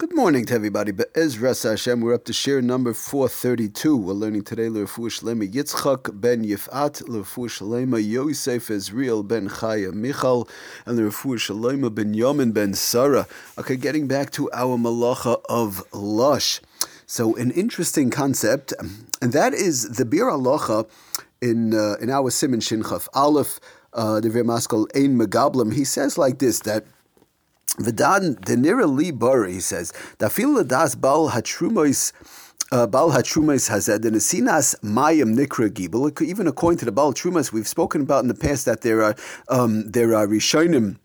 Good morning to everybody. Be'ezras Hashem, we're up to share number 432. We're learning today L'Refu Shlema Yitzchak ben Yifat, L'Refu Shlema Yosef Ezriel ben Chaya Michal, and L'Refu Shlema ben Yamin ben Sarah. Okay, getting back to our malacha of Lush. So, an interesting concept, and that is the Bir Halacha in, uh, in our Siman Shinchaf, Aleph, uh, the Maskal Ein Megablim. He says like this that V'dan denira li bar, he says, dafil das bal hatrumois uh, Bal Hatrumas Hazed and Asinas Mayim Nikra Gibel. Even according to the Bal Trumas, we've spoken about in the past that there are um, there are Rishonim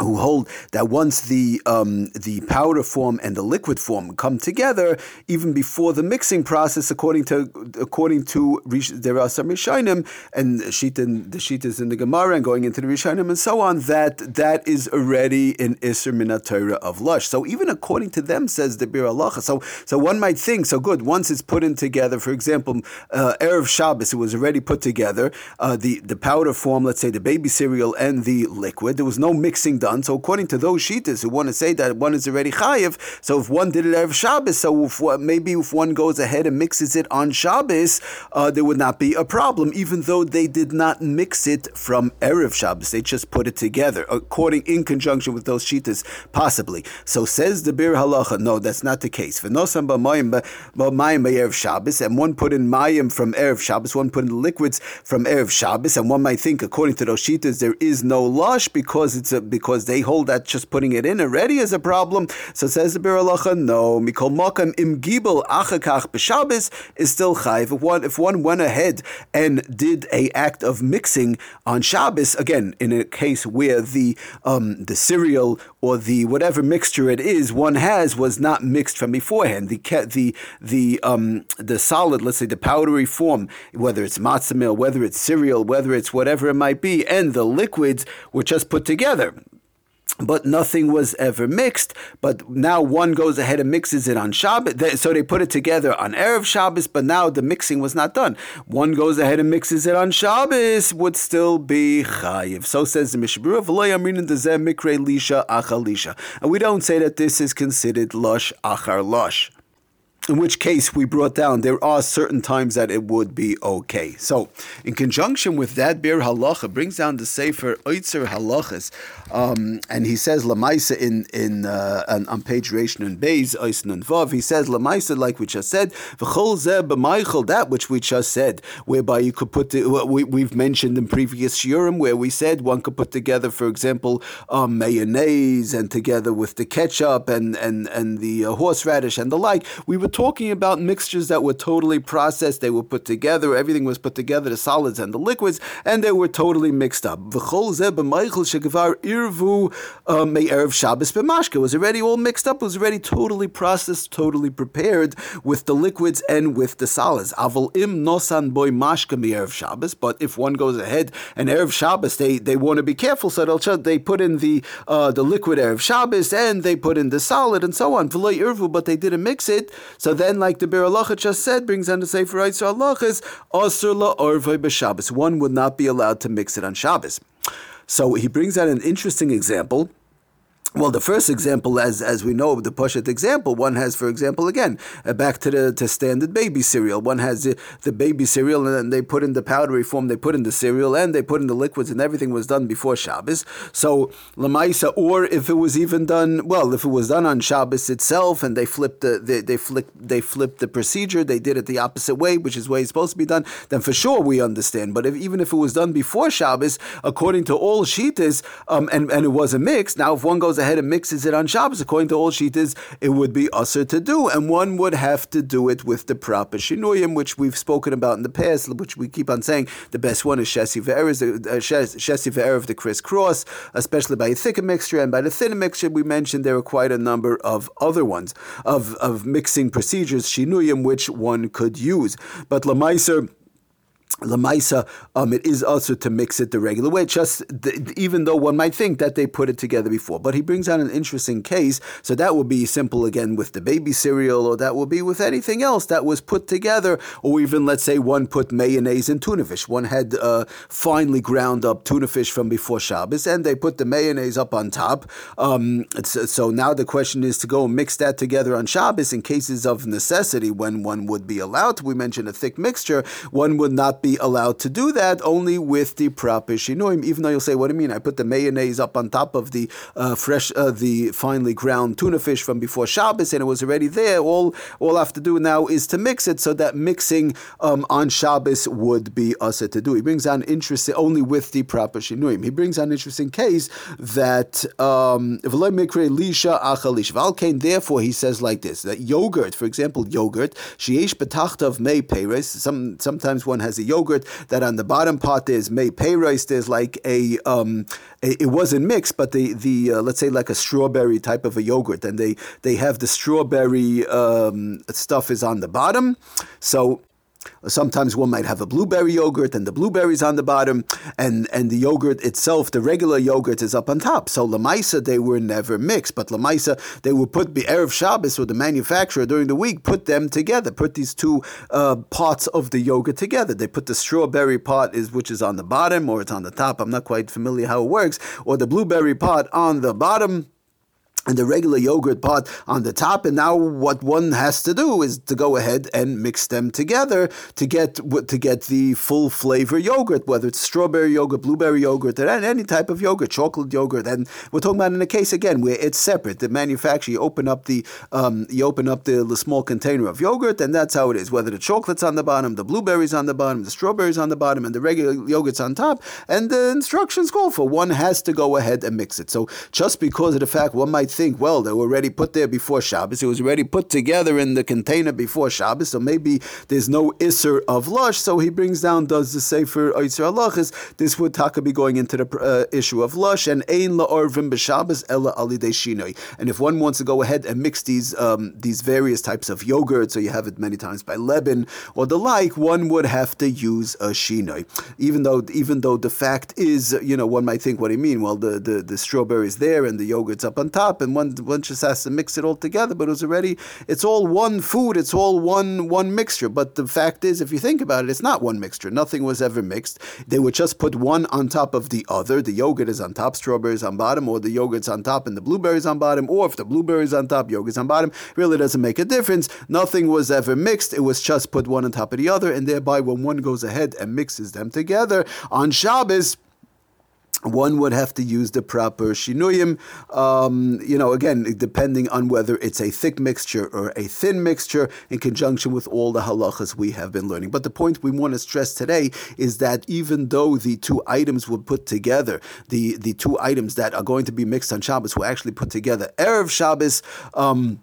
who hold that once the um, the powder form and the liquid form come together, even before the mixing process, according to according to there are some rishonim and shitin the shitas in the Gemara and going into the rishonim and so on that that is already in iser minatira of lush. So even according to them, says the bir halacha. So so one might think so good once it's put in together. For example, uh, erev Shabbos, it was already put together. Uh, the the powder form, let's say the baby cereal and the liquid. There was no mixing done done. So according to those shitas who want to say that one is already chayiv, so if one did it erev Shabbos, so if, maybe if one goes ahead and mixes it on Shabbos, uh, there would not be a problem, even though they did not mix it from erev Shabbos. They just put it together, according in conjunction with those shitas, possibly. So says the Bir Halacha, no, that's not the case. V'nosam b'mayim erev Shabbos, and one put in mayim from erev Shabbos, one put in liquids from erev Shabbos, and one might think, according to those shitas, there is no lush because it's a because because they hold that just putting it in already is a problem. So says the Bir no, mikol makam im gibel achakach b'Shabbos is still chayv. If one, if one went ahead and did a act of mixing on Shabbos, again, in a case where the um, the cereal or the whatever mixture it is one has was not mixed from beforehand. The the the um, the solid, let's say the powdery form, whether it's matzah meal, whether it's cereal, whether it's whatever it might be, and the liquids were just put together but nothing was ever mixed. But now one goes ahead and mixes it on Shabbos. So they put it together on Erev Shabbos, but now the mixing was not done. One goes ahead and mixes it on Shabbos, would still be Chayiv. So says the Mishna Berura, Mikre Lisha Achalisha. And we don't say that this is considered Lush Achar Lush in which case we brought down there are certain times that it would be okay. So, in conjunction with that, Bir Halacha brings down the Sefer Oitzer Halachas, um, and he says Lamaisa in in uh, on, page Ration and Beis Oisen and Vav. He says Lamaisa, like we just said, V'chol Zeh that which we just said, whereby you could put the, we, we've mentioned in previous shiurim where we said one could put together, for example, um, mayonnaise and together with the ketchup and and and the uh, horseradish and the like. We would talking about mixtures that were totally processed, they were put together, everything was put together, the solids and the liquids, and they were totally mixed up. Um, it was already all mixed up, it was already totally processed, totally prepared with the liquids and with the solids. Aval im nosan boy mashka me erev Shabbos, but if one goes ahead and erev Shabbos, they, they want to be careful, so they'll they put in the uh, the liquid erev Shabbos and they put in the solid and so on. But they didn't mix it, so so then, like the Bir Halacha just said, brings on the Sefer Eitzer Halachas, Asr la Orvay b'Shabbos. One would not be allowed to mix it on Shabbos. So he brings out an interesting example well, the first example, as as we know, the Poshet example, one has, for example, again, uh, back to the to standard baby cereal. One has the, the baby cereal, and then they put in the powdery form, they put in the cereal, and they put in the liquids, and everything was done before Shabbos. So lamaisa, or if it was even done, well, if it was done on Shabbos itself, and they flipped the they they flipped they flipped the procedure, they did it the opposite way, which is the way it's supposed to be done. Then for sure we understand. But if, even if it was done before Shabbos, according to all shitas, um, and and it was a mix, now if one goes ahead and mixes it on Shabbos, according to all shitas, it would be usher to do, and one would have to do it with the proper shinuyim, which we've spoken about in the past, which we keep on saying the best one is shesi ve'er, is the uh, shesi the crisscross, especially by a thicker mixture, and by the thinner mixture. We mentioned there are quite a number of other ones of of mixing procedures shinuyim which one could use, but lamaiser Lamaisa, um, it is also to mix it the regular way, just even though one might think that they put it together before. But he brings out an interesting case. So that would be simple again with the baby cereal, or that would be with anything else that was put together, or even let's say one put mayonnaise in tuna fish. One had uh, finely ground up tuna fish from before Shabbos, and they put the mayonnaise up on top. Um, so now the question is to go and mix that together on Shabbos in cases of necessity when one would be allowed. We mentioned a thick mixture. One would not be be allowed to do that only with the proper shinuyim. Even though you'll say, "What do you mean? I put the mayonnaise up on top of the uh, fresh, uh, the finely ground tuna fish from before Shabbos, and it was already there." All all I have to do now is to mix it, so that mixing um, on Shabbos would be us to do. He brings on interesting only with the proper shinuyim. He brings an interesting case that um, Therefore, he says like this: that yogurt, for example, yogurt, sheyesh betachtav may peiris. Some sometimes one has a yogurt yogurt that on the bottom part there's may pay rice. There's like a, um, a it wasn't mixed, but the the uh, let's say like a strawberry type of a yogurt, and they they have the strawberry um, stuff is on the bottom. So Sometimes one might have a blueberry yogurt and the blueberries on the bottom, and, and the yogurt itself, the regular yogurt, is up on top. So Lamaisa, they were never mixed, but Lamaisa, they would put the Erev Shabbos or the manufacturer during the week, put them together, put these two uh, parts of the yogurt together. They put the strawberry part, is which is on the bottom, or it's on the top. I'm not quite familiar how it works, or the blueberry part on the bottom and the regular yogurt part on the top. And now what one has to do is to go ahead and mix them together to get to get the full flavor yogurt, whether it's strawberry yogurt, blueberry yogurt, or any type of yogurt, chocolate yogurt. And we're talking about in a case again where it's separate. The manufacturer, you open up the um, you open up the, the small container of yogurt, and that's how it is. Whether the chocolate's on the bottom, the blueberries on the bottom, the strawberries on the bottom, and the regular yogurt's on top, and the instructions call for one has to go ahead and mix it. So just because of the fact one might think, well, they were already put there before Shabbos. It was already put together in the container before Shabbos, so maybe there's no isser of lush. So he brings down, does the Sefer Oitzer Halachas, this would taka be going into the uh, issue of lush, and ein la'orvim b'Shabbos ella alidei shinoi. And if one wants to go ahead and mix these um, these various types of yogurt, so you have it many times by Lebanon or the like, one would have to use a shinoi. Even though even though the fact is, you know, one might think, what do you mean? Well, the, the, the strawberries there and the yogurt's up on top, and one one just has to mix it all together. But it was already it's all one food. It's all one one mixture. But the fact is, if you think about it, it's not one mixture. Nothing was ever mixed. They would just put one on top of the other. The yogurt is on top, strawberries on bottom, or the yogurt's on top and the blueberries on bottom, or if the blueberries on top, yogurt's on bottom. Really doesn't make a difference. Nothing was ever mixed. It was just put one on top of the other, and thereby when one goes ahead and mixes them together on Shabbos one would have to use the proper shinuyim. Um, you know, again, depending on whether it's a thick mixture or a thin mixture, in conjunction with all the halachas we have been learning. But the point we want to stress today is that even though the two items were put together, the the two items that are going to be mixed on Shabbos were actually put together erev Shabbos. Um,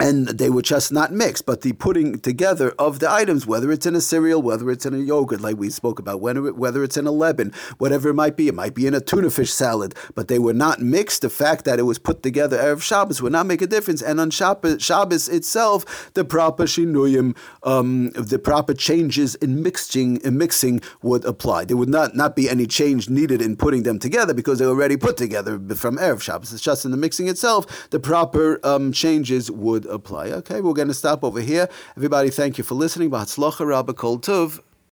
and they were just not mixed, but the putting together of the items, whether it's in a cereal, whether it's in a yogurt, like we spoke about, whether it's in a lebanon, whatever it might be, it might be in a tuna fish salad, but they were not mixed. The fact that it was put together Erev Shabbos would not make a difference. And on Shabbos, Shabbos itself, the proper shinuyim, um, the proper changes in mixing, in mixing would apply. There would not, not be any change needed in putting them together because they were already put together from Erev Shabbos. It's just in the mixing itself, the proper um, changes would apply. Okay, we're going to stop over here. Everybody, thank you for listening. Bahatzlocha Rabba Kol Tov.